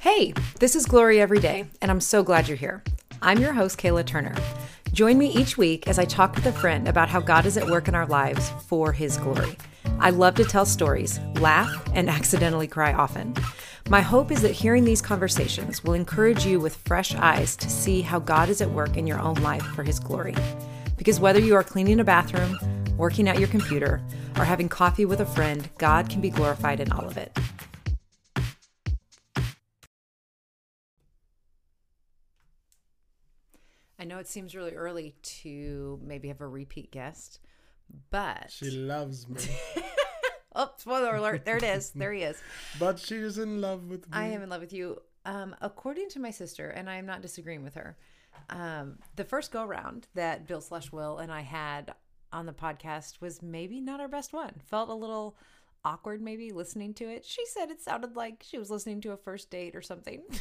Hey, this is Glory Every Day, and I'm so glad you're here. I'm your host, Kayla Turner. Join me each week as I talk with a friend about how God is at work in our lives for His glory. I love to tell stories, laugh, and accidentally cry often. My hope is that hearing these conversations will encourage you with fresh eyes to see how God is at work in your own life for His glory. Because whether you are cleaning a bathroom, working at your computer, or having coffee with a friend, God can be glorified in all of it. I know it seems really early to maybe have a repeat guest, but She loves me, oh, spoiler alert! There it is. There he is. but she is in love with me. I am in love with you. Um, according to my sister, and I am not disagreeing with her, um, the first go round that Bill slash Will and I had on the podcast was maybe not our best one. Felt a little awkward, maybe listening to it. She said it sounded like she was listening to a first date or something.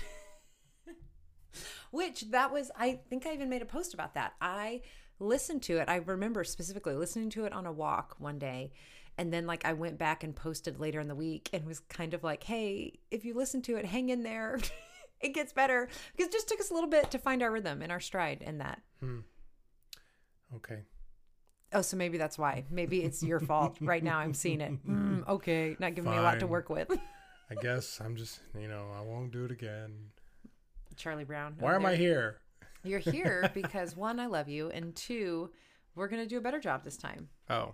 Which that was, I think I even made a post about that. I listened to it. I remember specifically listening to it on a walk one day. And then, like, I went back and posted later in the week and was kind of like, hey, if you listen to it, hang in there. it gets better. Because it just took us a little bit to find our rhythm and our stride in that. Okay. Oh, so maybe that's why. Maybe it's your fault. Right now, I'm seeing it. Mm, okay, not giving me a lot to work with. I guess I'm just, you know, I won't do it again. Charlie Brown. Why am I here? You're here because one, I love you, and two, we're gonna do a better job this time. Oh,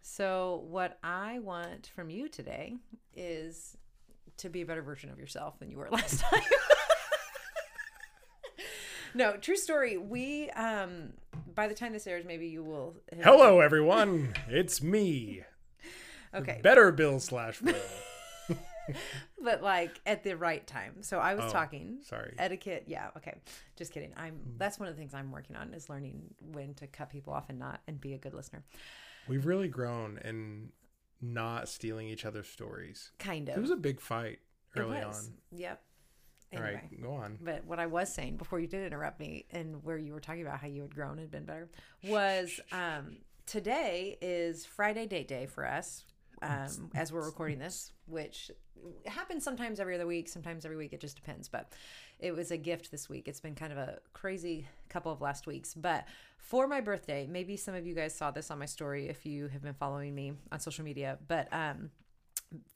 So, what I want from you today is to be a better version of yourself than you were last time. no, true story. We, um, by the time this airs, maybe you will. hello everyone. It's me, Okay, better Bill slash Will. but like at the right time. So I was Oh, talking. sorry. Etiquette. Yeah. Okay. Just kidding. I'm. That's one of the things I'm working on is learning when to cut people off and not and be a good listener. We've really grown in not stealing each other's stories. Kind of. It was a big fight It early was. on. Yep. All Anyway. right, go on. But what I was saying before you did interrupt me and where you were talking about how you had grown and been better was um, today is Friday date day for us um, as we're recording this, which happens sometimes every other week, sometimes every week. It just depends. But it was a gift this week. It's been kind of a crazy couple of last weeks. But for my birthday, maybe some of you guys saw this on my story if you have been following me on social media. But um,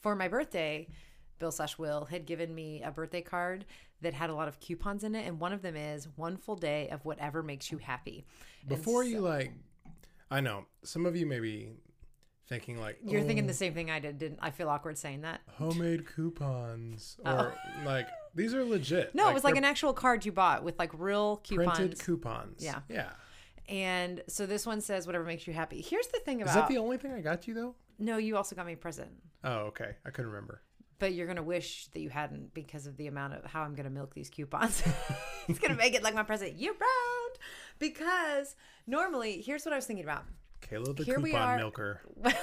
for my birthday, Bill slash Will had given me a birthday card that had a lot of coupons in it, and one of them is one full day of whatever makes you happy. Before so- you like, I know some of you may be thinking like, you're thinking "Oh, the same thing I did, didn't I? Feel awkward saying that. homemade coupons oh. or like these are legit. Oh. No, it was like an actual card you bought with like real coupons. printed coupons. Yeah. yeah. and so this one says whatever makes you happy. Here's the thing about Is that the only thing I got you though? no, you also got me a present. Oh, okay. I couldn't remember. But you're gonna wish that you hadn't because of the amount of how I'm gonna milk these coupons. it's gonna make it like my present year round. Because normally, here's what I was thinking about. Kayla the Here we coupon are. milker. That's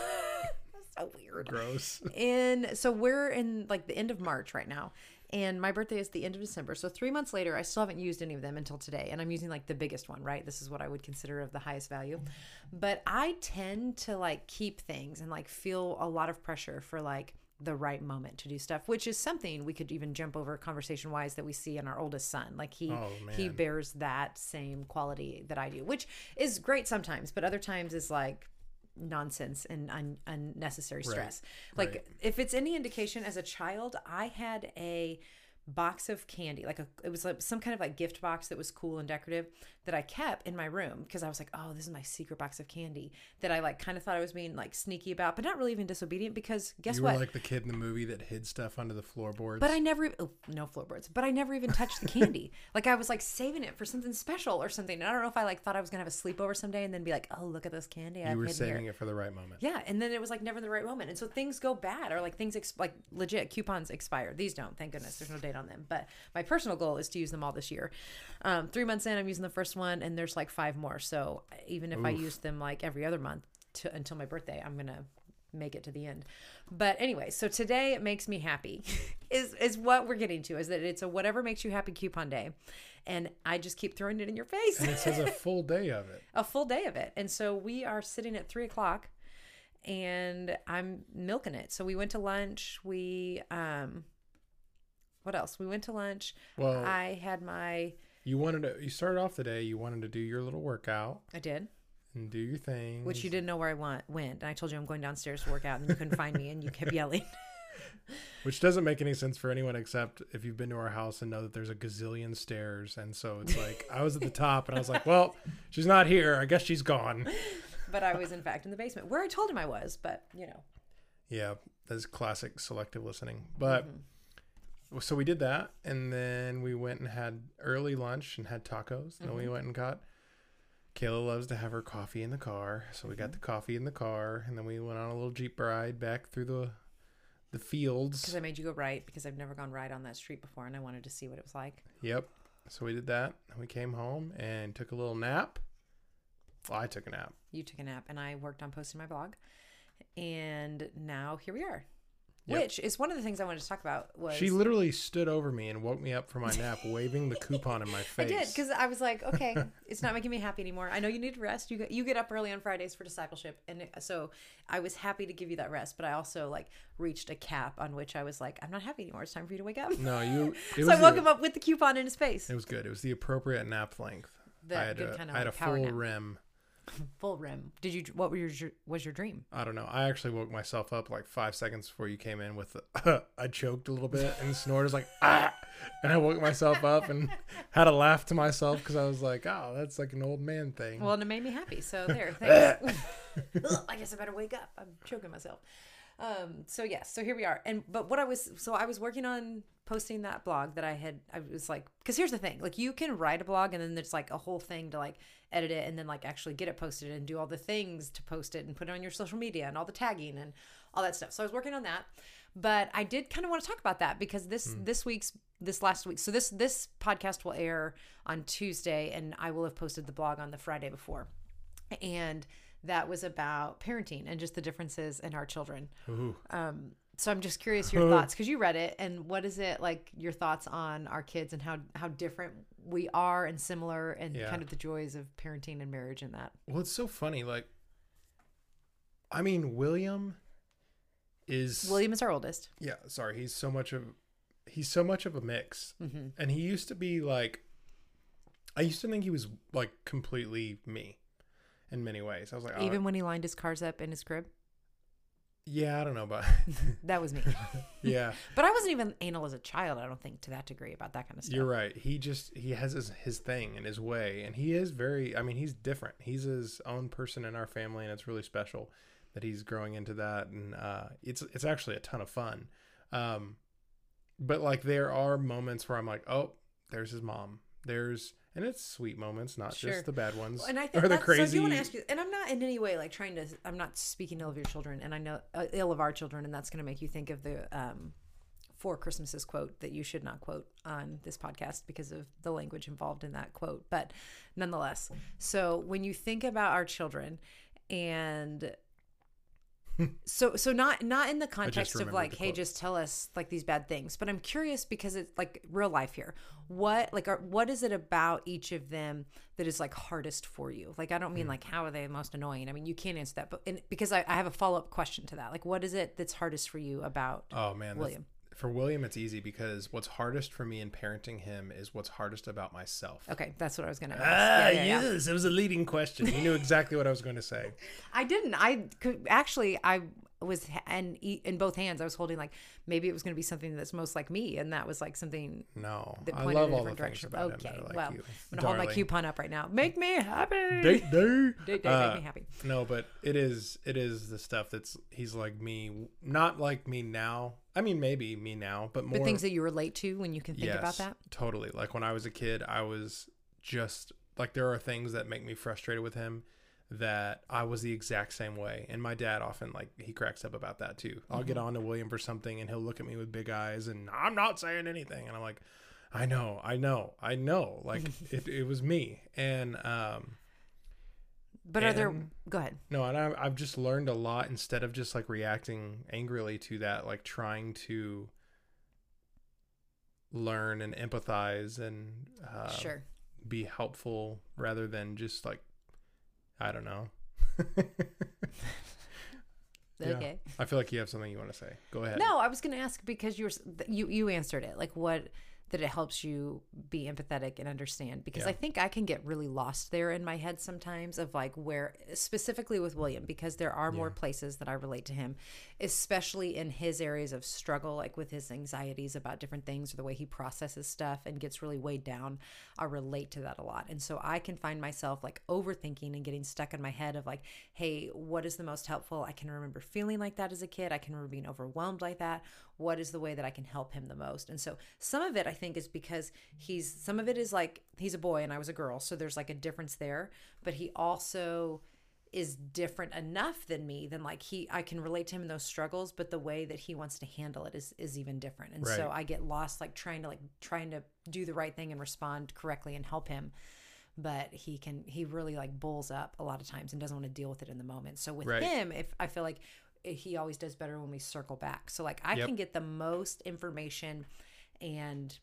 so weird. Gross. And so we're in like the end of March right now. And my birthday is the end of December. So three months later, I still haven't used any of them until today. And I'm using like the biggest one, right? This is what I would consider of the highest value. But I tend to like keep things and like feel a lot of pressure for like the right moment to do stuff, which is something we could even jump over conversation wise that we see in our oldest son. Like he Oh, he bears that same quality that I do, which is great sometimes, but other times is like nonsense and un- unnecessary stress. Like right. if it's any indication as a child, I had a box of candy like a it was like some kind of like gift box that was cool and decorative that I kept in my room because I was like oh this is my secret box of candy that I like kind of thought I was being like sneaky about but not really even disobedient because guess you what were like the kid in the movie that hid stuff under the floorboards. but I never, oh, no floorboards, but I never even touched the candy. like I was like saving it for something special or something. And I don't know if I like thought I was gonna have a sleepover someday and then be like, oh, look at this candy I've were hidden here. saving it for the right moment. Yeah, and then it was like never the right moment, and so things go bad, or like things ex- like legit coupons expire. These don't, thank goodness. There's no date on them. But my personal goal is to use them all this year. Um, three months in, I'm using the first one, and there's like five more. So even if I use them like every other month to until my birthday, I'm gonna make it to the end. But anyway, so today it makes me happy is is what we're getting to is that it's a whatever makes you happy coupon day. And I just keep throwing it in your face. And it says a full day of it. a full day of it. And so we are sitting at three o'clock and I'm milking it. So we went to lunch. We um what else? We went to lunch. Well, I had my. You wanted to. You started off the day. You wanted to do your little workout I did, and do your thing. which you didn't know where I want, went. And I told you I'm going downstairs to work out, and you couldn't find me, and you kept yelling. Which doesn't make any sense for anyone except if you've been to our house and know that there's a gazillion stairs. And so it's like I was at the top and I was like, well, she's not here. I guess she's gone. but I was in fact in the basement where I told him I was. But you know, Yeah, that's classic selective listening. But Mm-hmm. So we did that, and then we went and had early lunch and had tacos. And then we mm-hmm. went and got. Kayla loves to have her coffee in the car, so we got mm-hmm. the coffee in the car, and then we went on a little jeep ride back through the the fields. because I made you go right because I've never gone right on that street before, and I wanted to see what it was like. Yep. So we did that. We came home and took a little nap. Well, I took a nap. You took a nap, and I worked on posting my blog, and now here we are. Yep. Which is one of the things I wanted to talk about. Was She literally stood over me and woke me up from my nap, waving the coupon in my face. I did because I was like, okay, it's not making me happy anymore. I know you need rest. You get, you get up early on Fridays for discipleship, and so I was happy to give you that rest. But I also like reached a cap on which I was like, I'm not happy anymore. It's time for you to wake up. No, you. It so I woke the- him up with the coupon in his face. It was good. It was the appropriate nap length. The I had good a, kind I had a like power full nap. REM. Full REM. Did you? What were your was your dream? I don't know. I actually woke myself up like five seconds before you came in with. The, I choked a little bit and snorted was like ah, and I woke myself up and had a laugh to myself because I was like, oh, that's like an old man thing. Well, and it made me happy. So there, thanks. I guess I better wake up. I'm choking myself. Um, so yes, so here we are. And but what I was so I was working on posting that blog that I had I was like because here's the thing like you can write a blog and then there's like a whole thing to like edit it and then like actually get it posted and do all the things to post it and put it on your social media and all the tagging and all that stuff. So I was working on that. But I did kind of want to talk about that because this this week's this last week so this this podcast will air on Tuesday and I will have posted the blog on the Friday before and that was about parenting and just the differences in our children. Um, so I'm just curious your thoughts because you read it and what is it like your thoughts on our kids and how how different we are and similar and Yeah. kind of the joys of parenting and marriage and that. Well, it's so funny. Like, I mean, William is William is our oldest. Yeah, sorry. He's so much of he's so much of a mix, Mm-hmm. and he used to be like. I used to think he was like completely me, in many ways. I was like, oh, Even when he lined his cars up in his crib, yeah, I don't know, but that was me. yeah, but I wasn't even anal as a child. I don't think to that degree about that kind of stuff. you're right. He just he has his his thing and his way, and he is very. I mean, he's different. He's his own person in our family, and it's really special that he's growing into that, and uh, it's it's actually a ton of fun. Um, but like there are moments where I'm like, oh, there's his mom. There's and it's sweet moments, not Sure. just the bad ones And I or think the that's, so I crazy. do want to ask you, and I'm not in any way like trying to. I'm not speaking ill of your children, and I know uh, ill of our children, and that's going to make you think of the um, four Christmases quote that you should not quote on this podcast because of the language involved in that quote. But nonetheless, so when you think about our children, and so so not not in the context of like hey just tell us like these bad things. But i'm curious because it's like real life here. What like are, what is it about each of them that is like hardest for you? Like i don't mean like how are they most annoying? I mean you can't answer that but and, because I, I have a follow-up question to that. Like what is it that's hardest for you about Oh man, William. For William, it's easy because what's hardest for me in parenting him is what's hardest about myself. okay that's what i was gonna ask Ah, Yeah, yeah, yeah. yes, it was a leading question. You knew exactly what I was going to say. i didn't i could actually i was and in both hands i was holding like maybe it was going to be something that's most like me and that was like something No, that I love in a all the different things direction. about okay, him. that are like well, you. I'm gonna hold my coupon up right now. Make me happy. Date day. Date day, Uh, make me happy. No, but it is it is the stuff that's he's like me, not like me now. I mean, maybe me now, but more But things that you relate to when you can think about that. Totally. Like when I was a kid, I was just like there are things that make me frustrated with him that I was the exact same way. And my dad often like he cracks up about that too. I'll get on to William for something and he'll look at me with big eyes and I'm not saying anything and I'm like I know, I know, I know. Like it, it was me. And um But are there? Go ahead. no, and I, I've just learned a lot instead of just like reacting angrily to that, like trying to learn and empathize and uh, sure. be helpful rather than just like, I don't know. Yeah. Okay. I feel like you have something you want to say. Go ahead. No, I was going to ask because you were you you answered it. Like what that it helps you be empathetic and understand because Yeah. I think I can get really lost there in my head sometimes of like where specifically with William because there are more places that I relate to him especially in his areas of struggle like with his anxieties about different things or the way he processes stuff and gets really weighed down. I relate to that a lot. And so I can find myself like overthinking and getting stuck in my head of like hey what is the most helpful? I can remember feeling like that as a kid. I can remember being overwhelmed like that what is the way that I can help him the most. And so some of it I think is because he's some of it is like he's a boy and I was a girl so there's like a difference there. But he also is different enough than me than like he I can relate to him in those struggles but the way that he wants to handle it is is even different. And so I get lost like trying to like trying to do the right thing and respond correctly and help him. But he can he really like bulls up a lot of times and doesn't want to deal with it in the moment. So with Right. him if I feel like he always does better when we circle back so like I Yep. can get the most information and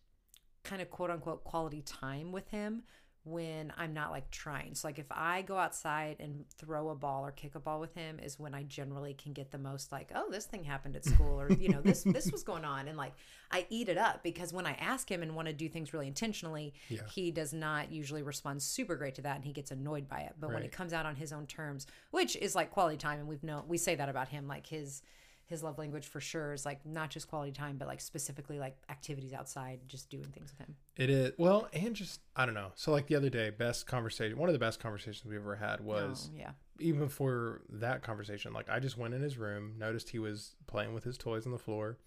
kind of quote unquote quality time with him when I'm not like trying. So like if I go outside and throw a ball or kick a ball with him is when I generally can get the most like, oh, this thing happened at school or you know, this this was going on and like I eat it up because when I ask him and want to do things really intentionally, Yeah. he does not usually respond super great to that and he gets annoyed by it. But when it comes out on his own terms, which is like quality time and we've known we say that about him like his his love language for sure is like not just quality time but like specifically like activities outside just doing things with him. It is well, and just I don't know. So like the other day, best conversation. One of the best conversations we ever had was Oh, yeah. even for that conversation. Like I just went in his room, noticed he was playing with his toys on the floor,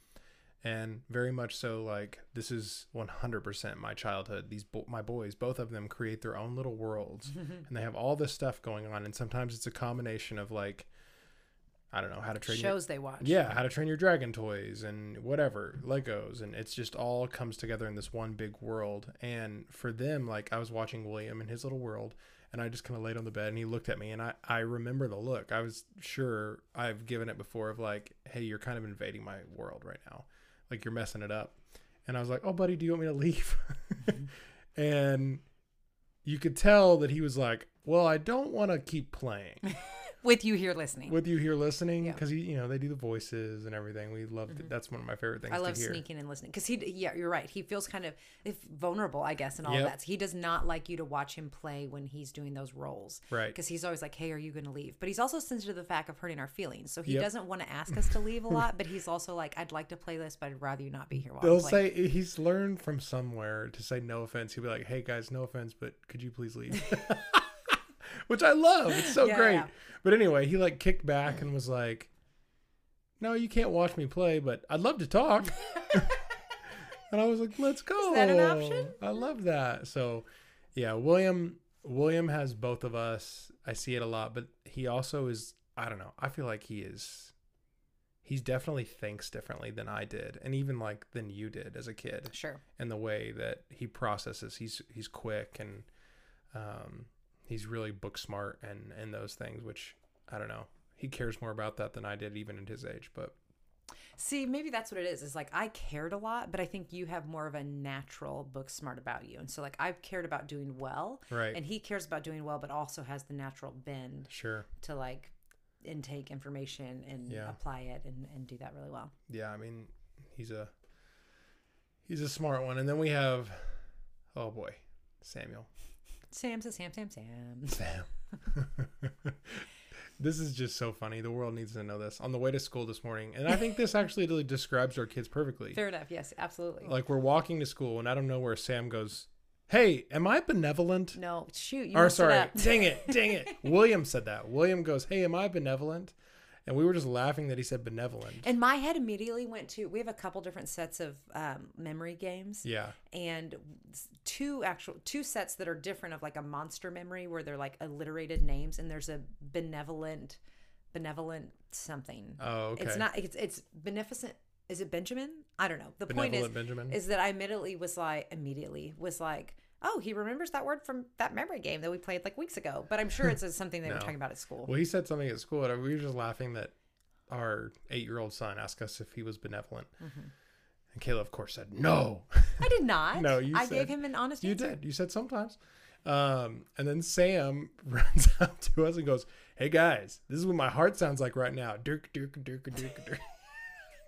and very much so. Like this is one hundred percent my childhood. These bo- my boys, both of them, create their own little worlds, and they have all this stuff going on. And sometimes it's a combination of like, I don't know how to train your- shows they watch. yeah, how to train your dragon toys and whatever, Legos. And it's just all comes together in this one big world. And for them, like I was watching William in his little world and I just kind of laid on the bed and he looked at me and I, I remember the look. I was sure I've given it before of like, hey, you're kind of invading my world right now. Like you're messing it up. And I was like, oh, buddy, do you want me to leave? and you could tell that he was like, well, I don't want to keep playing with you here listening. with you here listening Yeah. Mm-hmm. because you know they do the voices and everything. We love that's one of my favorite things I love sneaking and listening because he, yeah, you're right. He feels kind of if vulnerable, I guess, and all Yep. that. So he does not like you to watch him play when he's doing those roles, Right. Because he's always like, "Hey, are you going to leave?" But he's also sensitive to the fact of hurting our feelings, so he Yep. doesn't want to ask us to leave a lot. But he's also like, "I'd like to play this, but I'd rather you not be here while They'll say he's learned from somewhere to say no offense. He'll be like, "Hey guys, no offense, but could you please leave?" Which I love. It's so Yeah, great. yeah. But anyway, he like kicked back and was like, "No, you can't watch me play, but I'd love to talk." and I was like, "Let's go." Is that an option? I love that. So, yeah, William William has both of us. I see it a lot, but he also is I don't know. I feel like he is he's definitely thinks differently than I did and even like than you did as a kid Sure. and the way that he processes he's he's quick and um he's really book smart and and those things which I don't know. He cares more about that than I did even at his age, but See, maybe that's what it is. Is like I cared a lot, but I think you have more of a natural book smart about you. And so like I've cared about doing well. Right. And he cares about doing well, but also has the natural bend sure. to like intake information and Yeah. apply it and, and do that really well. Yeah, I mean, he's a he's a smart one. And then we have oh boy, Samuel. Sam says Sam, Sam, Sam. Sam. this is just so funny. The world needs to know this. On the way to school this morning, and I think this actually really describes our kids perfectly. Fair enough. Yes, absolutely. Like we're walking to school, and I don't know where Sam goes. Hey, am I benevolent? no, shoot. You or sorry, it dang it, dang it. William said that. William goes, "Hey, am I benevolent?" And we were just laughing that he said benevolent. And my head immediately went to we have a couple different sets of um, memory games. yeah, and two actual two sets that are different of like a monster memory where they're like alliterated names and there's a benevolent benevolent something. Oh, okay. it's not it's it's beneficent is it benjamin? I don't know. The point is Benjamin. is that i immediately was like immediately was like oh he remembers that word from that memory game that we played like weeks ago. But i'm sure it's something they were talking about at school. Well, he said something at school, and we were just laughing that our eight-year-old son asked us if he was benevolent, Mm-hmm. And Kayla, of course, said no. i did not No, you i said- gave him an honest you answer did. You said sometimes. Um, and then Sam runs up to us and goes, hey guys, this is what my heart sounds like right now. Dirk, dirk, dirk, dirk, dirk.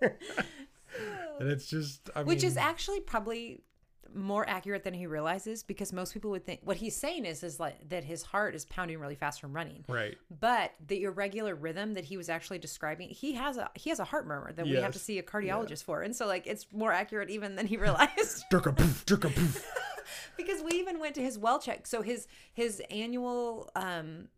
and it's just, I Which mean, is actually probably more accurate than he realizes because most people would think what he's saying is is like that his heart is pounding really fast from running. right. But the irregular rhythm that he was actually describing, he has a he has a heart murmur that we have to see a cardiologist for. And so like it's more accurate even than he realized. Dirk poof, dirk poof. because we even went to his well check. So his his annual um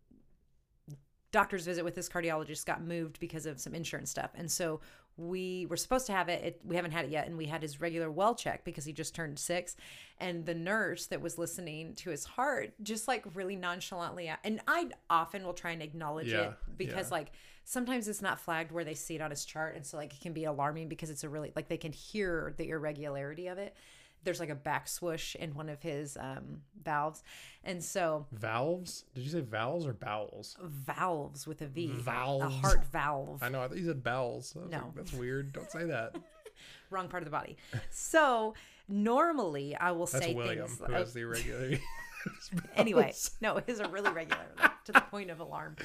doctor's visit with his cardiologist got moved because of some insurance stuff. And so we were supposed to have it, it we haven't had it yet and we had his regular well check because he just turned 6 and the nurse that was listening to his heart just like really nonchalantly and I often will try and acknowledge Yeah, it because yeah. like sometimes it's not flagged where they see it on his chart. And so like it can be alarming because it's a really like they can hear the irregularity of it there's like a back swoosh in one of his um valves and so Valves? Did you say valves or bowels? valves with a V. Valves. A heart valve I know. I thought you said bowels. No. like, that's weird. Don't say that. wrong part of the body so normally i will That's say William, things who has the irregularity. anyway no his are really regular like, to the point of alarm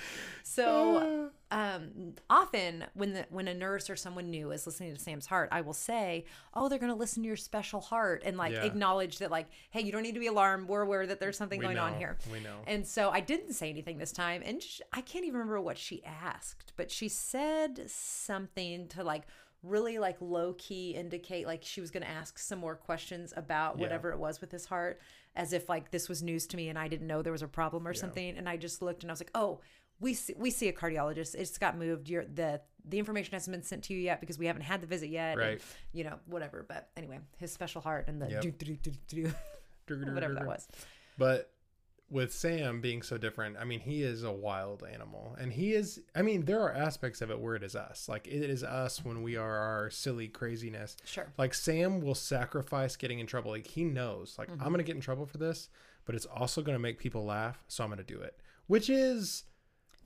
so um often when the when a nurse or someone new is listening to sam's heart i will say oh they're going to listen to your special heart and like Yeah. acknowledge that like hey you don't need to be alarmed we're aware that there's something We going on here we know. and so i didn't say anything this time and sh- i can't even remember what she asked but she said something to like really like low key indicate like she was going to ask some more questions about Yeah. whatever it was with his heart as if like this was news to me and I didn't know there was a problem or something. And I just looked and I was like oh we see, we see a cardiologist. It's got moved. You're, the the information hasn't been sent to you yet because we haven't had the visit yet and, Right. you know whatever. But anyway his special heart and the Yep. whatever that was. But with Sam being so different, I mean, he is a wild animal. And he is, I mean, there are aspects of it where it is us. Like, it is us when we are our silly craziness. sure Like, Sam will sacrifice getting in trouble. Like, he knows, like, Mm-hmm. I'm going to get in trouble for this, but it's also going to make people laugh. So I'm going to do it, which is,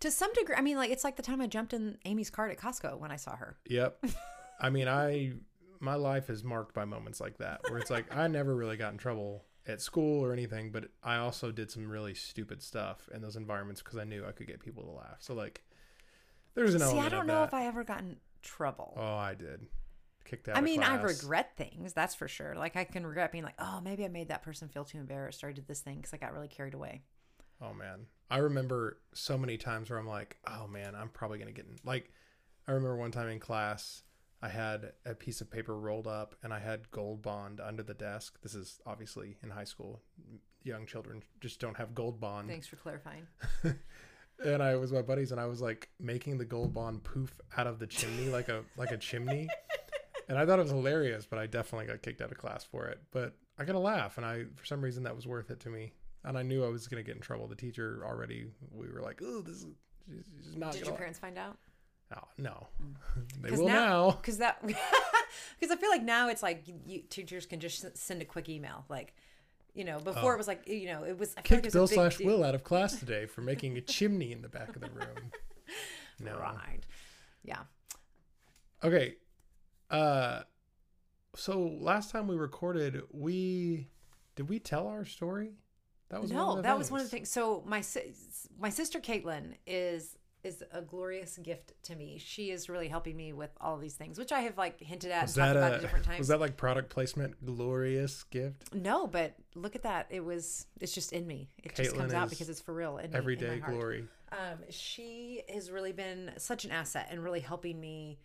to some degree i mean like it's like the time i jumped in amy's cart at costco when i saw her yep. I mean, I, my life is marked by moments like that where it's like, I never really got in trouble at school or anything, but I also did some really stupid stuff in those environments because I knew I could get people to laugh. So like, there's an see i don't know that. if i ever got in trouble Oh, I did. Kicked out. I mean, I regret things, that's for sure. Like, I can regret being like, oh, maybe I made that person feel too embarrassed or I did this thing because I got really carried away. Oh man, I remember so many times where I'm like, oh man, I'm probably gonna get in. Like, I remember one time in class, I had a piece of paper rolled up and I had Gold Bond under the desk. This is obviously in high school. Young children just don't have Gold Bond. Thanks for clarifying. and I was my buddies, and I was like making the gold bond poof out of the chimney like a like a chimney, and I thought it was hilarious, but I definitely got kicked out of class for it. But I got a laugh, and I for some reason that was worth it to me, and I knew I was gonna get in trouble. The teacher already, we were like, oh, this is not. Did your parents find out? Oh, no, they 'Cause will now-. Because that, because I feel like now it's like you, teachers can just send a quick email. Like, you know, before Oh. it was like, you know, it was. I like Kicked it Bill slash deal. Will out of class today for making a chimney in the back of the room. No. Right. Yeah. Okay. Uh so last time we recorded, we did we tell our story? That was no, that was one of the things. So my my sister Caitlin is is a glorious gift to me. She is really helping me with all of these things, which I have like hinted at Was and talked that about at different times. was that like product placement? Glorious gift. No, but look at that. It was. It's just in me. It just comes out because it's for real. In me, in Everyday glory. Um, she has really been such an asset and really helping me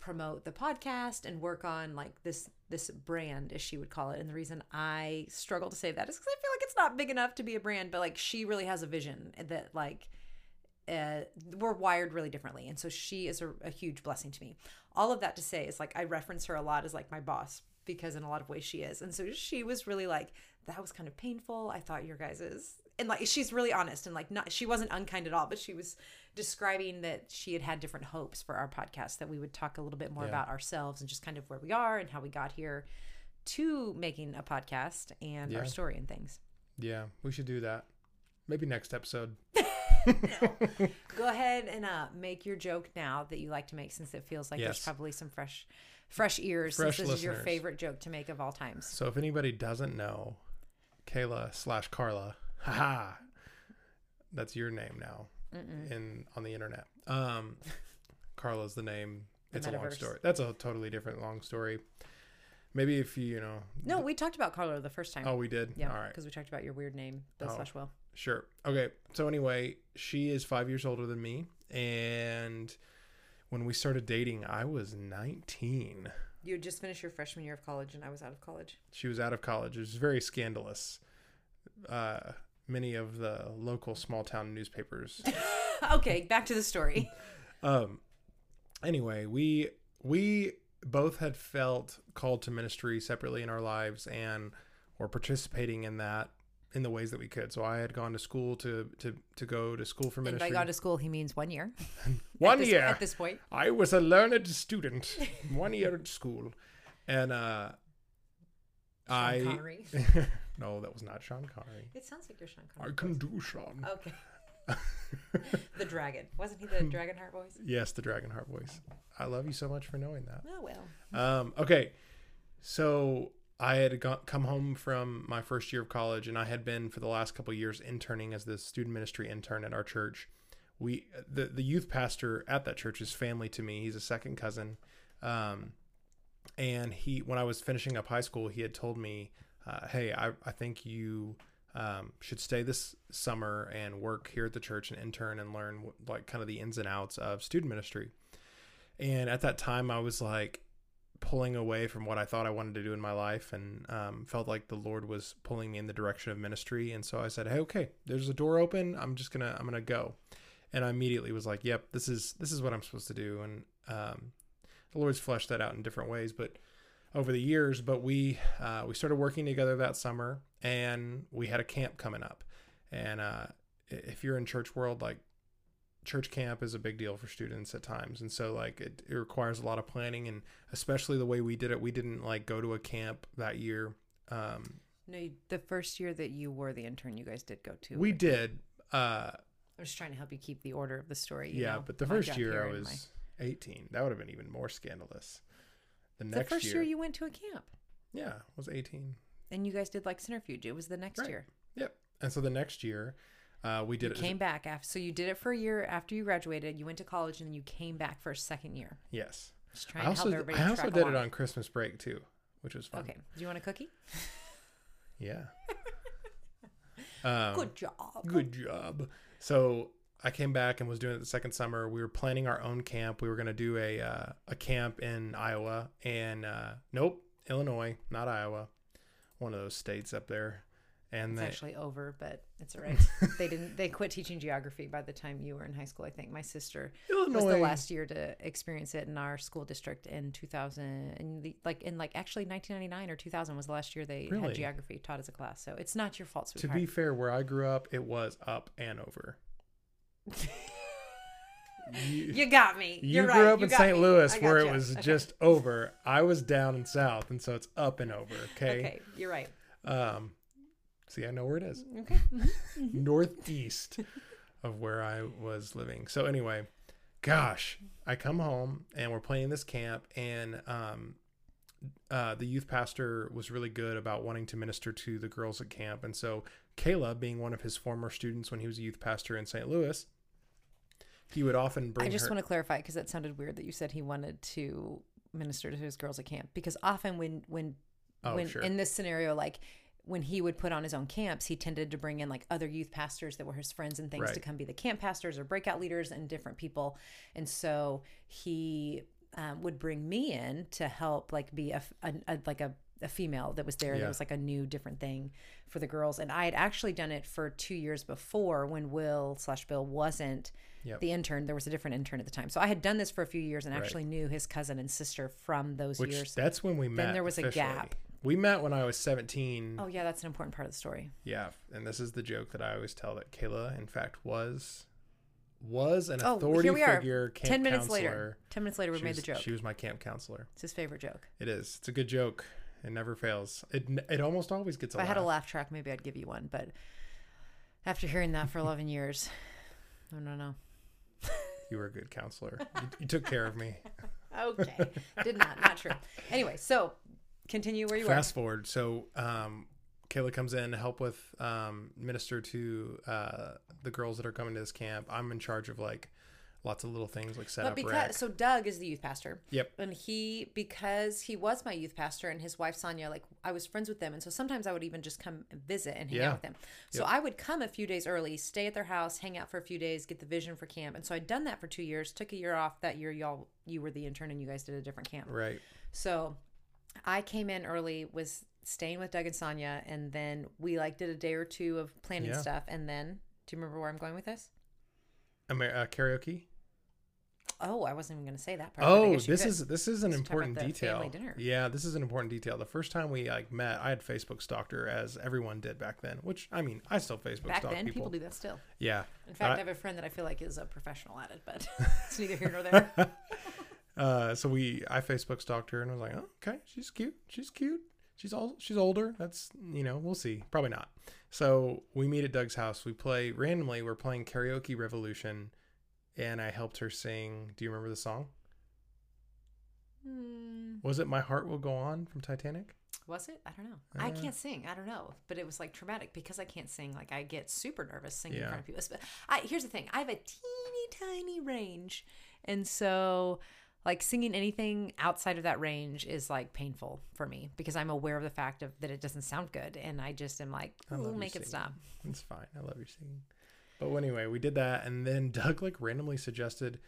promote the podcast and work on like this this brand as she would call it and the reason i struggle to say that is because i feel like it's not big enough to be a brand but like she really has a vision that like uh, we're wired really differently and so she is a, a huge blessing to me all of that to say is like i reference her a lot as like my boss because in a lot of ways she is and so she was really like that was kind of painful i thought your guys is and like she's really honest and like not she wasn't unkind at all but she was describing that she had had different hopes for our podcast that we would talk a little bit more Yeah. about ourselves and just kind of where we are and how we got here to making a podcast and our story and things Yeah, we should do that. Maybe next episode. go ahead and uh, make your joke now that you like to make since it feels like there's probably some fresh fresh ears Fresh since this is your favorite joke to make of all times So if anybody doesn't know, Kayla slash Carla, haha, that's your name now. in on the internet. Um, Carla's the name. The It's a long story. That's a totally different long story. Maybe if you you know. No, we talked about Carlo the first time. Oh, we did. yeah, All right. because we talked about your weird name, Bill Oh. slash Will. Sure. Okay. So anyway, she is five years older than me, and when we started dating, I was 19. You had just finished your freshman year of college, and I was out of college. She was out of college. It was very scandalous. Uh, many of the local small town newspapers. okay, back to the story. um. Anyway, we we both had felt called to ministry separately in our lives, and were participating in that in the ways that we could. So I had gone to school to to to go to school for and by ministry. gone to school, he means one year. One at this, year. At this point. I was a learned student, one year at school, and uh, Sean I Connery. no, that was not Sean Connery. It sounds like you're Sean I can do Sean. Okay. the dragon. Wasn't he the Dragonheart voice? yes, the Dragonheart voice. I love you so much for knowing that. Oh, well. Um, okay, so I had got, come home from my first year of college, and I had been for the last couple years interning as the student ministry intern at our church. We the the youth pastor at that church is family to me. He's a second cousin, um, and he when I was finishing up high school, he had told me, uh, "Hey, I I think you." Um, should stay this summer and work here at the church and intern and learn like kind of the ins and outs of student ministry. And at that time, I was like, pulling away from what I thought I wanted to do in my life and um, felt like the Lord was pulling me in the direction of ministry. And so I said, Hey, okay, there's a door open. I'm just gonna, I'm gonna go. And I immediately was like, yep, this is, this is what I'm supposed to do. And um, the Lord's fleshed that out in different ways, but over the years, but we, uh, we started working together that summer and we had a camp coming up. And uh, if you're in church world, like church camp is a big deal for students at times and so like it, it requires a lot of planning and especially the way we did it we didn't like go to a camp that year um No, you, the first year that you were the intern, you guys did go to. we did uh I'm just trying to help you keep the order of the story. you yeah know, but the my first year i was 18 that would have been even more scandalous the my- next the first year, year you went to a camp, yeah was 18 and you guys did like centrifuge. It was the next Right. year. yep and so the next year uh we did You it came back after, so you did it for a year after you graduated. You went to college, and then you came back for a second year. yes Just trying i to help also everybody. i also did along. it on christmas break too which was fun Okay, do you want a cookie? yeah um, Good job. Good job. So I came back and was doing it the second summer. We were planning our own camp. We were going to do a uh, a camp in Iowa and uh, nope, Illinois, not Iowa. One of those states up there. And It's they, actually over, but it's all right. they didn't. They quit teaching geography by the time you were in high school. I think my sister Illinois was the last year to experience it in our school district in 2000 in the like in like actually 1999 or 2000 was the last year they Really? had geography taught as a class so it's not your fault To be fair, where I grew up, it was up and over. you, you got me you You're grew right. up You in St. me. Louis where it was Okay. just over. I was down in South, and so it's up and over. Okay. okay you're right Um, see, I know where it is. okay northeast of where I was living. So anyway, gosh, I come home and we're playing this camp and um uh, the youth pastor was really good about wanting to minister to the girls at camp. And so Kayla, being one of his former students when he was a youth pastor in St. Louis, he would often bring I just her. want to clarify because that sounded weird that you said he wanted to minister to his girls at camp because often when when Oh, when sure. in this scenario like when he would put on his own camps he tended to bring in like other youth pastors that were his friends and things Right. to come be the camp pastors or breakout leaders and different people and so he um, would bring me in to help like be a, a, a- like a a female that was there Yeah. that was like a new different thing for the girls and i had actually done it for two years before when will slash bill wasn't Yep. the intern there was a different intern at the time so i had done this for a few years and Right. actually knew his cousin and sister from those which years that's when we met. Then there was a gap. We met when I was 17. oh yeah that's an important part of the story Yeah, and this is the joke that I always tell that Kayla, in fact, was was an Oh, authority here we are. figure. Camp 10 minutes counselor. later 10 minutes later we She made was- the joke She was my camp counselor. it's his favorite joke It is. It's a good joke. It never fails. It it almost always gets a if i laugh. had a laugh track maybe i'd give you one but after hearing that for 11 years no no no You were a good counselor. you, you took care of me. okay did not not true anyway so continue where you Fast forward. So um, Kayla comes in to help with um, minister to uh, the girls that are coming to this camp. I'm in charge of like lots of little things like set But up because so Doug is the youth pastor. Yep. And he because he was my youth pastor and his wife Sonia, like I was friends with them, and so sometimes I would even just come and visit and hang Yeah. out with them. So I would come a few days early, stay at their house, hang out for a few days, get the vision for camp. And so I'd done that for two years. Took a year off that year. Y'all, you were the intern and you guys did a different camp. Right. So I came in early, was staying with Doug and Sonia, and then we like did a day or two of planning Yeah. stuff, and then do you remember where I'm going with this? Amer- uh, karaoke. Oh, I wasn't even going to say that part. but I Oh, guess you this could. is this is an Let's talk about important the detail. family dinner. Yeah, this is an important detail. The first time we like met, I had Facebook stalked her as everyone did back then. Which I mean, I still Facebook back stalk then. people. People do that still. Yeah. In fact, I- I have a friend that I feel like is a professional at it, but it's neither here nor there. Uh, so we, I Facebook stalked her and I was like, oh, okay, she's cute. She's cute. She's all, she's older. That's, you know, we'll see. Probably not. So we meet at Doug's house. We play randomly. We're playing Karaoke Revolution, and I helped her sing. Do you remember the song? Hmm, Was it "My Heart Will Go On" from Titanic? was it? I don't know. I Uh, can't sing. I don't know. But it was like traumatic because I can't sing. Like I get super nervous singing in Yeah. front of people. But I, here's the thing: I have a teeny tiny range, and so like singing anything outside of that range is like painful for me because I'm aware of the fact of that it doesn't sound good, and I just am like, love make it stop. It's fine. I love your singing. But anyway, we did that, and then Doug like randomly suggested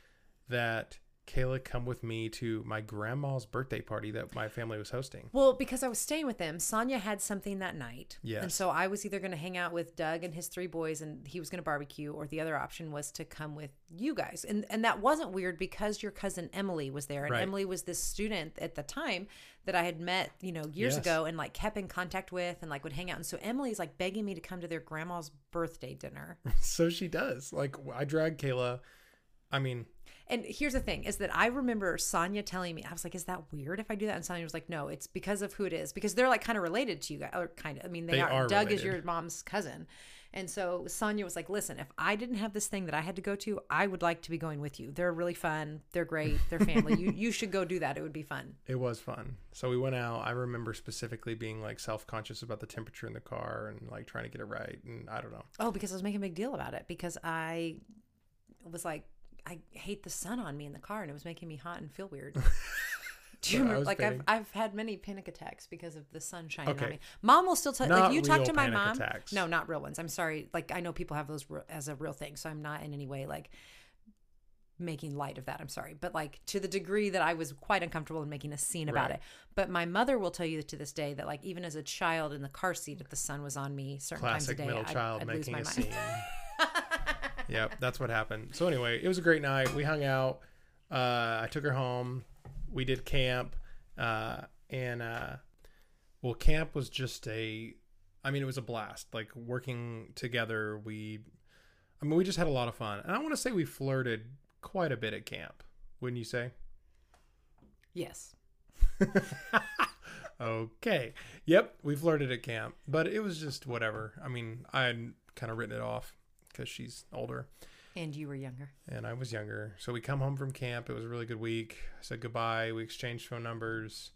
that Kayla come with me to my grandma's birthday party that my family was hosting. Well, because I was staying with them, Sonia had something that night. Yes. And so I was either going to hang out with Doug and his three boys and he was going to barbecue or the other option was to come with you guys. And and that wasn't weird because your cousin Emily was there and Right. Emily was this student at the time that I had met, you know, years Yes. ago and like kept in contact with and like would hang out. And so Emily's like begging me to come to their grandma's birthday dinner. so she does. Like I dragged Kayla. I mean, And here's the thing is that I remember Sonia telling me, I was like, is that weird if I do that? And Sonia was like, no, it's because of who it is. Because they're like kind of related to you guys, or kind of, I mean, they, They are. are Doug is your mom's cousin. And so Sonia was like, listen, if I didn't have this thing that I had to go to, I would like to be going with you. They're really fun. They're great. They're family. you, you should go do that. It would be fun. it was fun. So we went out. I remember specifically being like self conscious about the temperature in the car and like trying to get it right. And I don't know. Oh, because I was making a big deal about it because I was like, I hate the sun on me in the car and it was making me hot and feel weird. Do you remember? Like I've, I've had many panic attacks because of the sun shining Okay. on me. Mom will still tell. Like you talk to my mom. attacks. No, not real ones. I'm sorry. Like I know people have those re- as a real thing, so I'm not in any way like making light of that. I'm sorry, but like to the degree that I was quite uncomfortable in making a scene about Right. it. But my mother will tell you to this day that like even as a child in the car seat, if the sun was on me certain Classic times a day, middle I'd, child I'd lose my a mind. scene. yep, that's what happened. So anyway, it was a great night. We hung out. Uh, I took her home. We did camp, uh, and uh, well, camp was just a. I mean, it was a blast. Like working together, we. I mean, we just had a lot of fun, and I want to say we flirted quite a bit at camp. Wouldn't you say? Yes. okay. Yep, we flirted at camp, but it was just whatever. I mean, I had kind of written it off because she's older. And you were younger. and I was younger. So we come home from camp. It was a really good week. I said goodbye. We exchanged phone numbers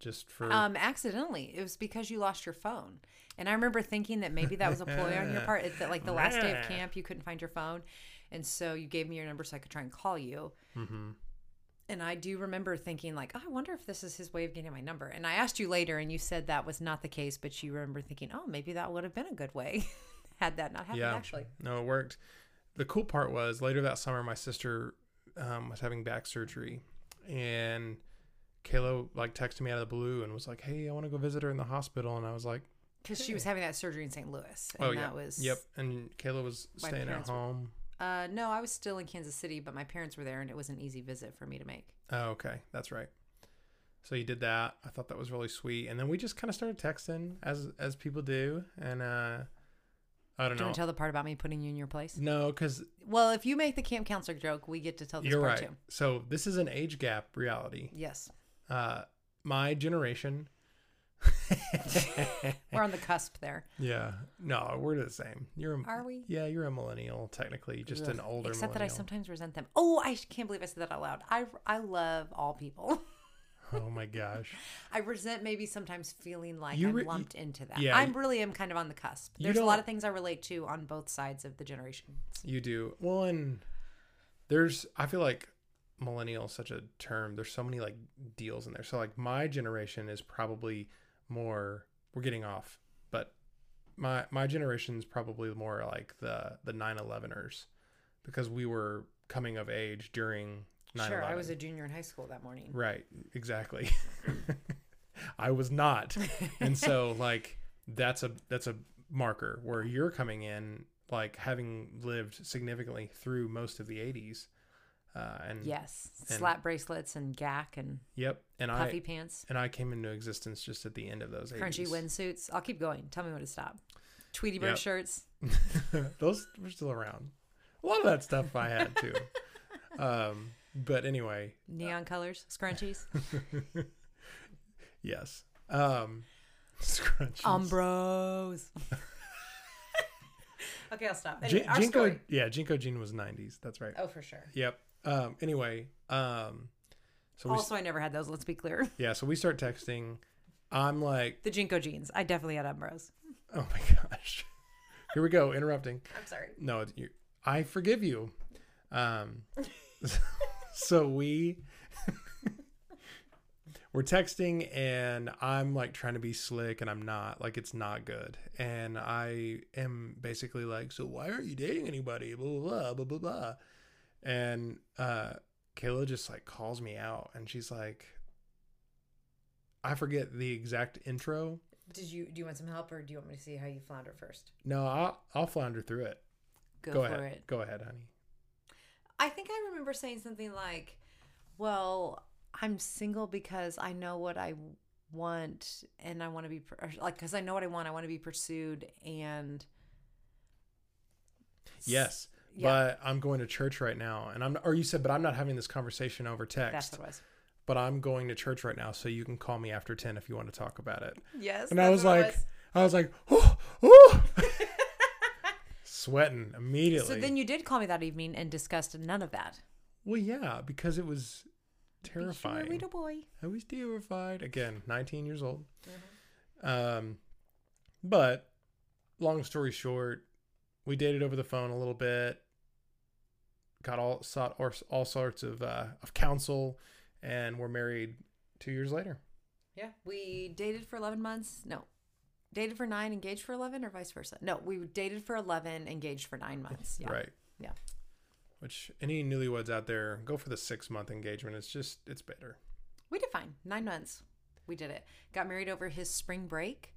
just for Um, accidentally. It was because you lost your phone. And I remember thinking that maybe that was a ploy on your part. It's that like the last day of camp, you couldn't find your phone. And so you gave me your number so I could try and call you. Mhm. And I do remember thinking like, oh, I wonder if this is his way of getting my number. And I asked you later and you said that was not the case, but you remember thinking, oh, maybe that would have been a good way had that not happened yeah. actually. No, it worked. The cool part was later that summer, my sister um, was having back surgery, and Kayla like texted me out of the blue and was like, "Hey, I want to go visit her in the hospital," and I was like, Because she was having that surgery in St. Louis. And "Oh yeah, that was yep." And Kayla was staying at parents were- home. Uh, no, I was still in Kansas City, but my parents were there and it was an easy visit for me to make. Oh, okay, that's right. So you did that. I thought that was really sweet, and then we just kind of started texting as as people do, and uh, I don't Do you know. want to tell the part about me putting you in your place? no, because Well, if you make the camp counselor joke, we get to tell this you're part right. too. So this is an age gap reality. Yes. Uh, my generation. We're on the cusp there. yeah, no, we're the same. You're a, Are we? yeah, you're a millennial technically, just an older. Except that I sometimes resent them. Oh, I can't believe I said that out loud. I I love all people. Oh my gosh. I resent maybe sometimes feeling like You I'm lumped into that. yeah, I'm really am kind of on the cusp. There's a lot of things I relate to on both sides of the generation. You do. Well, and there's, I feel like millennial is such a term. There's so many like deals in there. So, like, my generation is probably more, we're getting off, but my, my generation is probably more like the, the 9 11ers because we were coming of age during 9 Sure, I was a junior in high school that morning. Right, exactly. I was not. And so like that's a that's a marker where you're coming in like having lived significantly through most of the 80s. Uh and Yes, And- slap bracelets and Gak and yep, and puffy I pants, and I came into existence just at the end of those 80s. crunchy windsuits. I'll keep going. Tell me when to stop. Tweety bird Yep. shirts. those were still around. A lot of that stuff I had too. um but anyway, Neon colors, scrunchies, yes. Um scrunchies. Umbros. okay, I'll stop. Anyway, our JNCO, story. yeah, JNCO Jean was 90s. That's right. Oh, for sure. Yep. Um, anyway, um, so Also, I never had those. Let's be clear. yeah, so we start texting. I'm like, The JNCO jeans. I definitely had Umbros. oh my gosh, here we go, interrupting. I'm sorry. No, you, I forgive you. Um, so we we're texting, and I'm like trying to be slick, and I'm not. Like it's not good, and I am basically like, so why aren't you dating anybody? Blah blah blah blah blah. blah. And uh, Kayla just like calls me out, and she's like, I forget the exact intro. Did you do you want some help, or do you want me to see how you flounder first? No, I'll I'll flounder through it. Go, Go for ahead. it. Go ahead, honey. I think I remember saying something like, "Well, I'm single because I know what I want, and I want to be like because I know what I want. I want to be pursued, and Yes. Yeah. But I'm going to church right now, and I'm. Or you said, but I'm not having this conversation over that's text. what it was. But I'm going to church right now, so you can call me after ten if you want to talk about it. Yes, And I that's was like, I was like, oh, oh, sweating immediately. so then you did call me that evening and discussed none of that. well, yeah, because it was Be sure, terrifying. little boy. I was terrified. Again, 19 years old. Mm-hmm. Um, but long story short, we dated over the phone a little bit. Got all sought or all sorts of uh, of counsel, and we're married two years later. Yeah, we dated for eleven months. No, dated for nine, engaged for eleven, or vice versa. No, we dated for eleven, engaged for nine months. Yeah. Right. Yeah. Which any newlyweds out there, go for the six month engagement. It's just it's better. We did fine. Nine months. We did it. Got married over his spring break,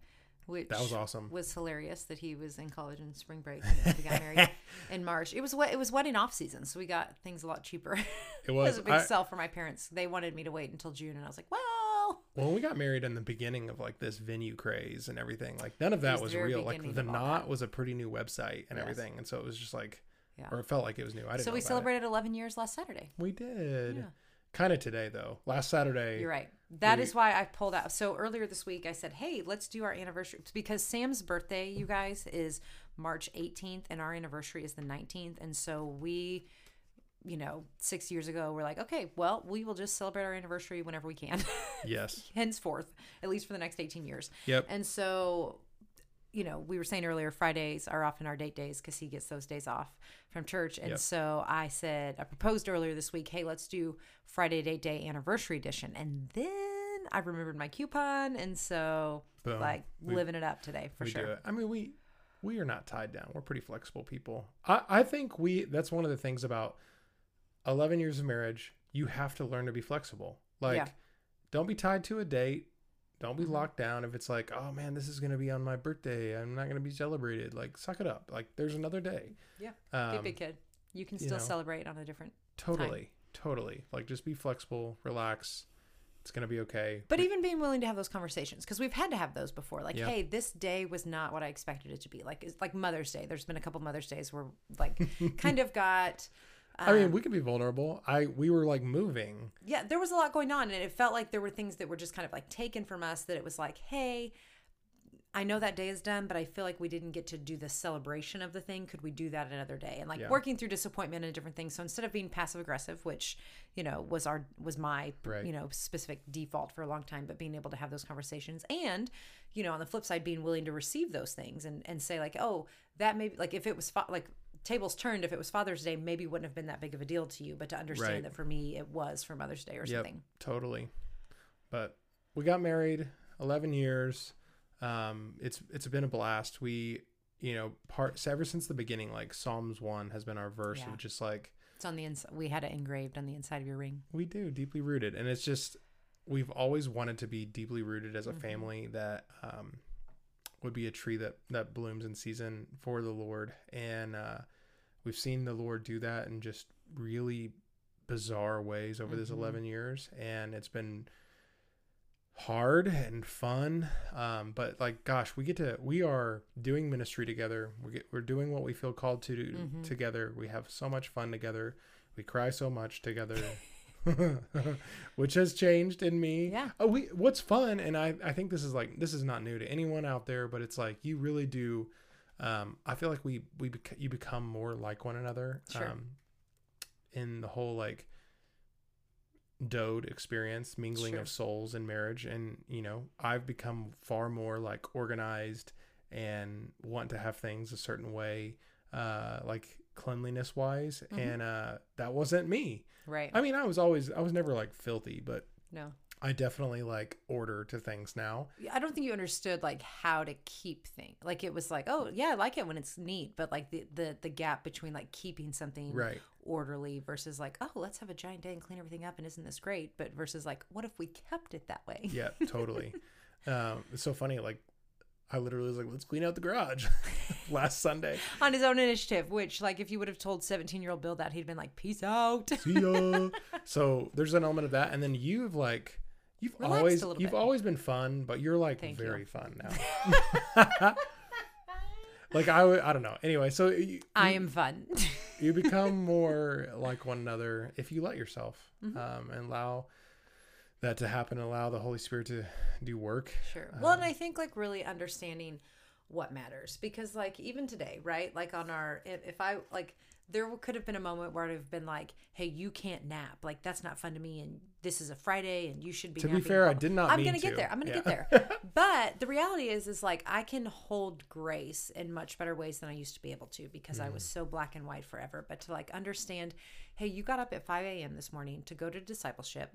which That was awesome. was hilarious that he was in college in spring break. and we got married in March. It was what it was wedding off season, so we got things a lot cheaper. It it was. was a big I- sell for my parents. They wanted me to wait until June, and I was like, well, When we got married in the beginning of like this venue craze and everything, like none of that was was, real. Like the knot was a pretty new website and Yes. everything, and so it was just like, Yeah. or it felt like it was new. I didn't. so we about it. celebrated 11 years last Saturday. We did. Yeah. Kind of today though. Last Saturday. You're right. That we- is why I pulled out. So earlier this week, I said, "Hey, let's do our anniversary because Sam's birthday, you guys, is March 18th, and our anniversary is the 19th. And so we, you know, six years ago, we're like, okay, well, we will just celebrate our anniversary whenever we can, Yes. henceforth, at least for the next 18 years. Yep. And so, you know, we were saying earlier, Fridays are often our date days because he gets those days off from church. And Yep. so I said, I proposed earlier this week, hey, let's do Friday date day anniversary edition. And then I remembered my coupon. And so, Boom. like, We- living it up today for we sure. I mean, we we are not tied down. We're pretty flexible people. I I think we that's one of the things about 11 years of marriage. You have to learn to be flexible. Like, Yeah. don't be tied to a date. Don't be Mhm. locked down. If it's like, oh man, this is gonna be on my birthday, I'm not gonna be celebrated. Like, suck it up. Like, there's another day. Yeah. Um, Be a big kid. You can you still know. celebrate on a different. totally, totally. Like, just be flexible, relax. It's gonna be okay. But even being willing to have those conversations, because we've had to have those before. Like, Yeah. hey, this day was not what I expected it to be. Like, it's like Mother's Day. There's been a couple Mother's Days where, like, kind of got. I mean, um, we can be vulnerable. I we were like moving. yeah, there was a lot going on, and it felt like there were things that were just kind of like taken from us. That it was like, hey, I know that day is done, but I feel like we didn't get to do the celebration of the thing. Could we do that another day? And like Yeah. working through disappointment and different things. So instead of being passive aggressive, which you know was our was my Right. you know specific default for a long time, but being able to have those conversations and you know on the flip side being willing to receive those things and and say like oh that maybe like if it was like tables turned if it was Father's Day maybe wouldn't have been that big of a deal to you, but to understand Right. that for me it was for Mother's Day or Yep, something. totally. But we got married, eleven years. Um, it's it's been a blast. We, you know, part so ever since the beginning, like Psalms one has been our verse Yeah. of just like It's on the inside. We had it engraved on the inside of your ring. we do deeply rooted, and it's just we've always wanted to be deeply rooted as a Mhm. family that um, would be a tree that that blooms in season for the Lord, and uh, we've seen the Lord do that in just really bizarre ways over this Mhm. 11 years. And it's been hard and fun. Um, but like gosh we get to we are doing ministry together. We get, we're doing what we feel called to do Mhm. together. We have so much fun together. We cry so much together which has changed in me Yeah. oh, we what's fun and I, I think this is like this is not new to anyone out there but it's like you really do um, i feel like we we bec- you become more like one another Sure. um, in the whole like dode experience mingling Sure. of souls in marriage and you know i've become far more like organized and want to have things a certain way uh like cleanliness wise Mhm. and uh that wasn't me Right. i mean i was always i was never like filthy but no. i definitely like order to things now I don't think you understood like how to keep things. Like it was like, oh yeah, I like it when it's neat, but like the the the gap between like keeping something right orderly versus like, oh, let's have a giant day and clean everything up and isn't this great? But versus like, what if we kept it that way? yeah totally um it's so funny like i literally was like let's clean out the garage last sunday On his own initiative, which like if you would have told 17 year old Bill that, he'd been like, peace out. See ya. so there's an element of that, and then you've like you've Relaxed always you've bit. always been fun, but you're like Thank you. very fun now. like I I don't know. Anyway, so you, I am fun. you become more like one another if you let yourself Mhm. um, and allow that to happen. Allow the Holy Spirit to do work. Sure. Well, and Um, I think like really understanding what matters because like even today, right? Like on our if, if I like there could have been a moment where I'd have been like, "Hey, you can't nap. Like that's not fun to me and this is a Friday and you should be To be fair, I blah, blah." did not. I'm going to get there. I'm going to Yeah. get there. But the reality is is like I can hold grace in much better ways than I used to be able to because I Mm. was so black and white forever. But to like understand, hey, you got up at 5 a.m. this morning to go to discipleship.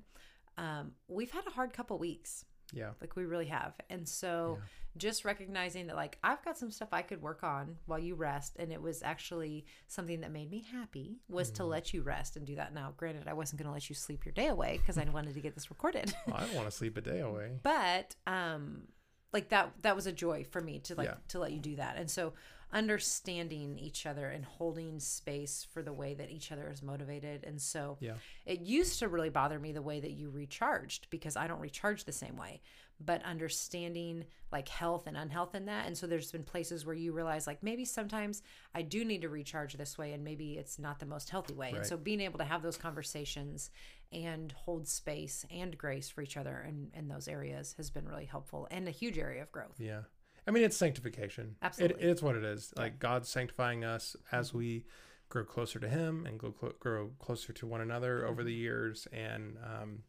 Um, we've had a hard couple weeks. Yeah. like we really have. And so just recognizing that like i've got some stuff i could work on while you rest. And it was actually something that made me happy was to let you rest and do that. Now granted i wasn't going to let you sleep your day away because i wanted to get this recorded. Well, I don't want to sleep a day away. but um like that that was a joy for me to like Yeah. to let you do that. And so understanding each other and holding space for the way that each other is motivated and so Yeah. it used to really bother me the way that you recharged because I don't recharge the same way. But understanding like health and unhealth in that. And so there's been places where you realize like maybe sometimes I do need to recharge this way and maybe it's not the most healthy way. And so being able to have those conversations and hold space and grace for each other in, in those areas has been really helpful and a huge area of growth. Yeah. I mean, it's sanctification. Absolutely. It, it's what it is. Like God's sanctifying us as we grow closer to Him and clo- grow closer to one another over the years. And, um,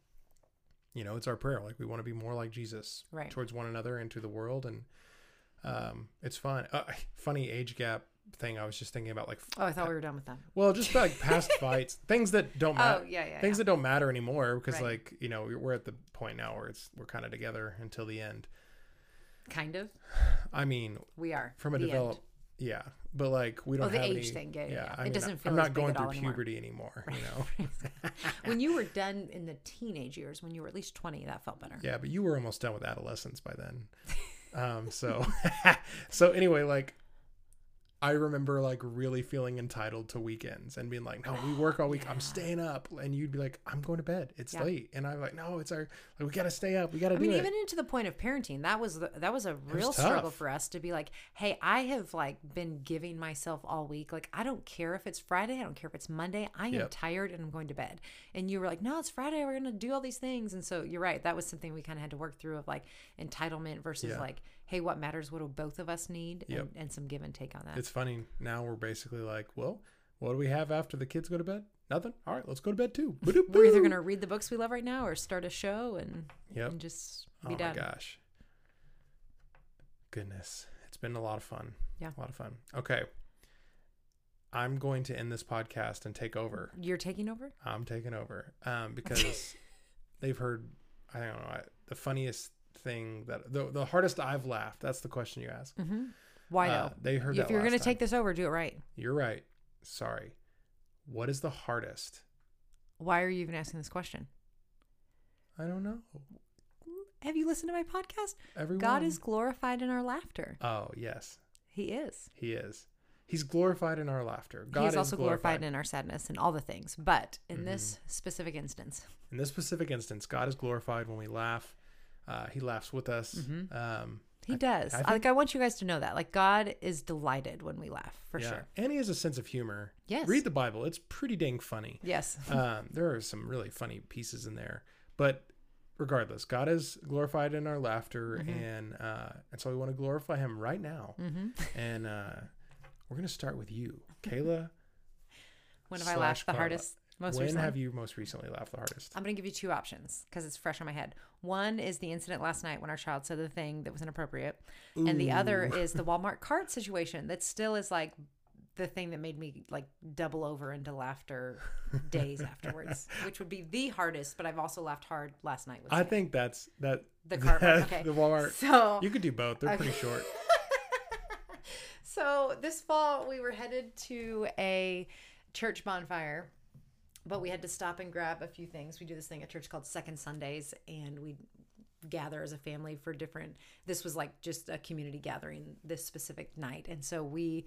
you know, it's our prayer. Like we want to be more like Jesus Right. towards one another and to the world. And um, it's fun. Uh, funny age gap thing. I was just thinking about like, Oh, I thought we were done with that. well, just like past fights, things that don't matter. Oh, yeah, yeah. Things yeah. that don't matter anymore because Right. like you know we're at the point now where it's we're kind of together until the end kind of. i mean We are. from a end. yeah but like we don't Oh, the have age any, thing, yeah, yeah, yeah. I It mean, doesn't feel i'm not going through anymore. puberty anymore you know when you were done in the teenage years, when you were at least 20, that felt better. yeah but you were almost done with adolescence by then um so so anyway like I remember like really feeling entitled to weekends and being like, no, we work all week. Yeah. I'm staying up. And you'd be like, I'm going to bed. It's Yeah. late. And I'm like, no, it's our, like, we got to stay up. We got to I do mean, it. even into the point of parenting, that was the, that was a was real struggle for us to be like, hey, I have like been giving myself all week. Like, I don't care if it's Friday, I don't care if it's Monday. I am Yep. tired and I'm going to bed. And you were like, no, it's Friday. We're gonna do all these things. And so you're right. That was something we kind of had to work through of like entitlement versus Yeah. like, hey, what matters? What do both of us need? Yep. And, and some give and take on that. It's funny. Now we're basically like, well, what do we have after the kids go to bed? Nothing. All right, let's go to bed too. We're either going to read the books we love right now or start a show and, Yep. and just Oh be my gosh. Goodness. It's been a lot of fun. Yeah. A lot of fun. Okay. I'm going to end this podcast and take over. You're taking over? I'm taking over. Um, because they've heard I don't know, I, the funniest thing that the the hardest I've laughed. That's the question you ask. Mm-hmm. Why Uh, they heard if that you're going to take this over, do it right. You're right. Sorry. What is the hardest? Why are you even asking this question? I don't know. Have you listened to my podcast? Everyone. God is glorified in our laughter. Oh yes, He is. he is. He's glorified in our laughter. God he is also glorified. in our sadness and all the things. But in this Mm-hmm. specific instance, In this specific instance, God is glorified when we laugh. Uh, he laughs with us. Mm-hmm. Um, he does. I I think- like I want you guys to know that. Like God is delighted when we laugh, for yeah. sure. And he has a sense of humor. Yes. Read the Bible. It's pretty dang funny. Yes. um, there are some really funny pieces in there. But regardless, God is glorified in our laughter, Mm-hmm. and uh, and so we want to glorify Him right now. hmm And uh, we're gonna start with you, Kayla. When have I laughed the Carla. hardest? Most when recently? have you most recently laughed the hardest? I'm going to give you two options because it's fresh on my head. One is the incident last night when our child said the thing that was inappropriate, and the other is the Walmart cart situation that still is like the thing that made me like double over into laughter days afterwards, which would be the hardest. But I've also laughed hard last night. With I it. think that's that. The cart that- okay. The Walmart. so. You could do both. They're pretty short. So this fall we were headed to a church bonfire, but we had to stop and grab a few things. We do this thing at church called Second Sundays, and we gather as a family for different. This was like just a community gathering this specific night, and so we.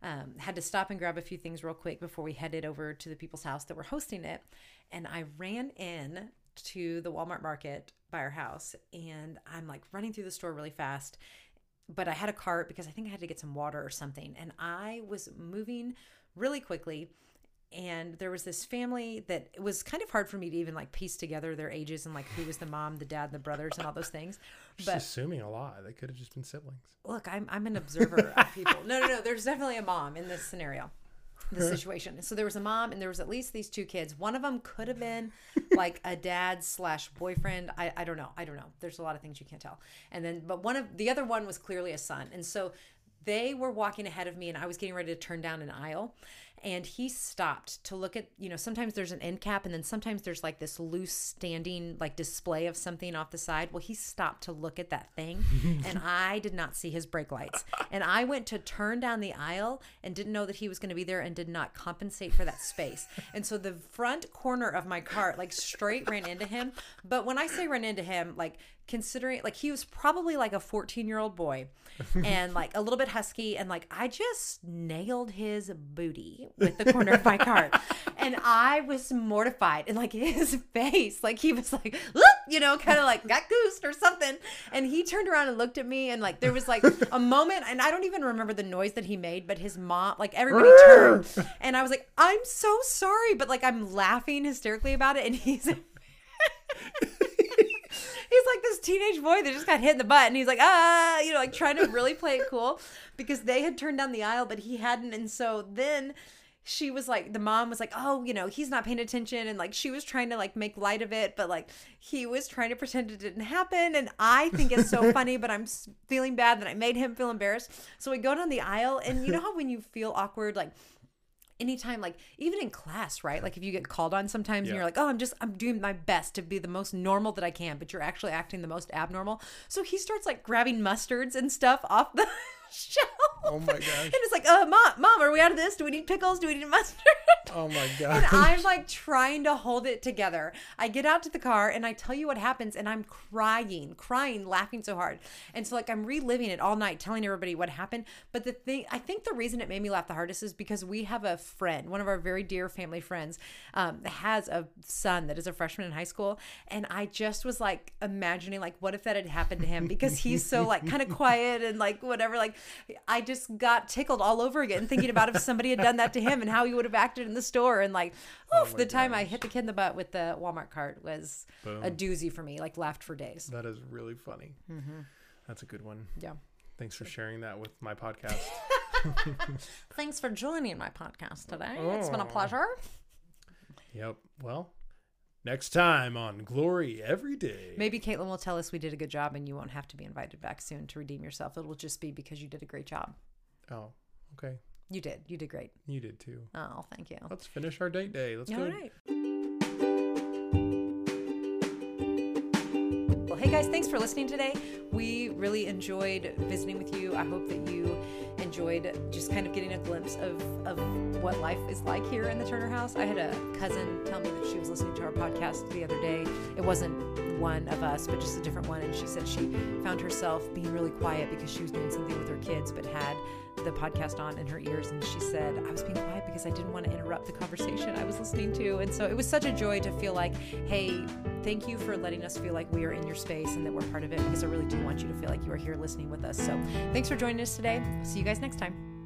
Um, had to stop and grab a few things real quick before we headed over to the people's house that were hosting it. And I ran in to the Walmart market by our house, and I'm like running through the store really fast but I had a cart because I think I had to get some water or something. And I was moving really quickly. And there was this family that it was kind of hard for me to even like piece together their ages and like who was the mom, the dad, the brothers, and all those things. Just But assuming a lot. They could have just been siblings. look, I'm, I'm an observer of people. No, no, no. There's definitely a mom in this scenario, this situation. So there was a mom, and there was at least these two kids. One of them could have been like a dad slash boyfriend. I, I don't know. I don't know. There's a lot of things you can't tell. And then, but one of the other one was clearly a son. And so they were walking ahead of me, and I was getting ready to turn down an aisle. And he stopped to look at, you know, sometimes there's an end cap, and then sometimes there's like this loose standing, like display of something off the side. Well, he stopped to look at that thing, and I did not see his brake lights. And I went to turn down the aisle and didn't know that he was going to be there and did not compensate for that space. And so the front corner of my cart, like straight ran into him. But when I say ran into him, like considering, like he was probably like a 14 year old boy and like a little bit husky. And like I just nailed his booty with the corner of my cart. And I was mortified. And like his face, like he was like, "Look," you know, kind of like got goosed or something. And he turned around and looked at me. And like there was like a moment, and I don't even remember the noise that he made, but his mom, like everybody turned. And I was like, I'm so sorry. But like I'm laughing hysterically about it. And he's. He's like this teenage boy that just got hit in the butt, and he's like, ah, you know, like trying to really play it cool because they had turned down the aisle, but he hadn't. And so then she was like, the mom was like, oh, you know, he's not paying attention. And like, she was trying to like make light of it, but like, he was trying to pretend it didn't happen. And I think it's so funny, but I'm feeling bad that I made him feel embarrassed. So we go down the aisle, and you know how when you feel awkward, like, anytime like even in class right? Like if you get called on sometimes and you're like oh i'm just i'm doing my best to be the most normal that i can but you're actually acting the most abnormal. So he starts like grabbing mustards and stuff off the shelf Oh my gosh. and it's like uh mom mom are we out of this do we need pickles do we need mustard Oh my god. and. I'm like trying to hold it together. I get out to the car and I tell you what happens, and I'm crying, crying, laughing so hard. And so, like, I'm reliving it all night, telling everybody what happened. But the thing, I think the reason it made me laugh the hardest is because we have a friend, one of our very dear family friends, um, has a son that is a freshman in high school. And I just was like imagining, like, what if that had happened to him? Because he's so, like, kind of quiet and, like, whatever. Like, I just got tickled all over again thinking about if somebody had done that to him and how he would have acted in the store. And, like, oof, my the time I hit the kid in the butt with the Walmart cart was a doozy for me. Like, laughed for days. That is really funny. Mm-hmm. That's a good one. Yeah. Thanks for sharing that with my podcast. Thanks for joining my podcast today. It's been a Oh. pleasure. yep. Well, next time on Glory Every Day. Maybe Caitlin will tell us we did a good job and you won't have to be invited back soon to redeem yourself. It will just be because you did a great job. Oh, okay. You did. You did great. You did too. Oh, thank you. Let's finish our date day. Let's All go. right. Well, hey guys, thanks for listening today. We really enjoyed visiting with you. I hope that you enjoyed just kind of getting a glimpse of, of what life is like here in the Turner house. I had a cousin tell me that she was listening to our podcast the other day. It wasn't one of us, but just a different one. And she said she found herself being really quiet because she was doing something with her kids, but had the podcast on in her ears. And she said, I was being quiet because I didn't want to interrupt the conversation I was listening to. And so it was such a joy to feel like, hey, thank you for letting us feel like we are in your space and that we're part of it because I really do want you to feel like you are here listening with us. So thanks for joining us today. See you guys next time.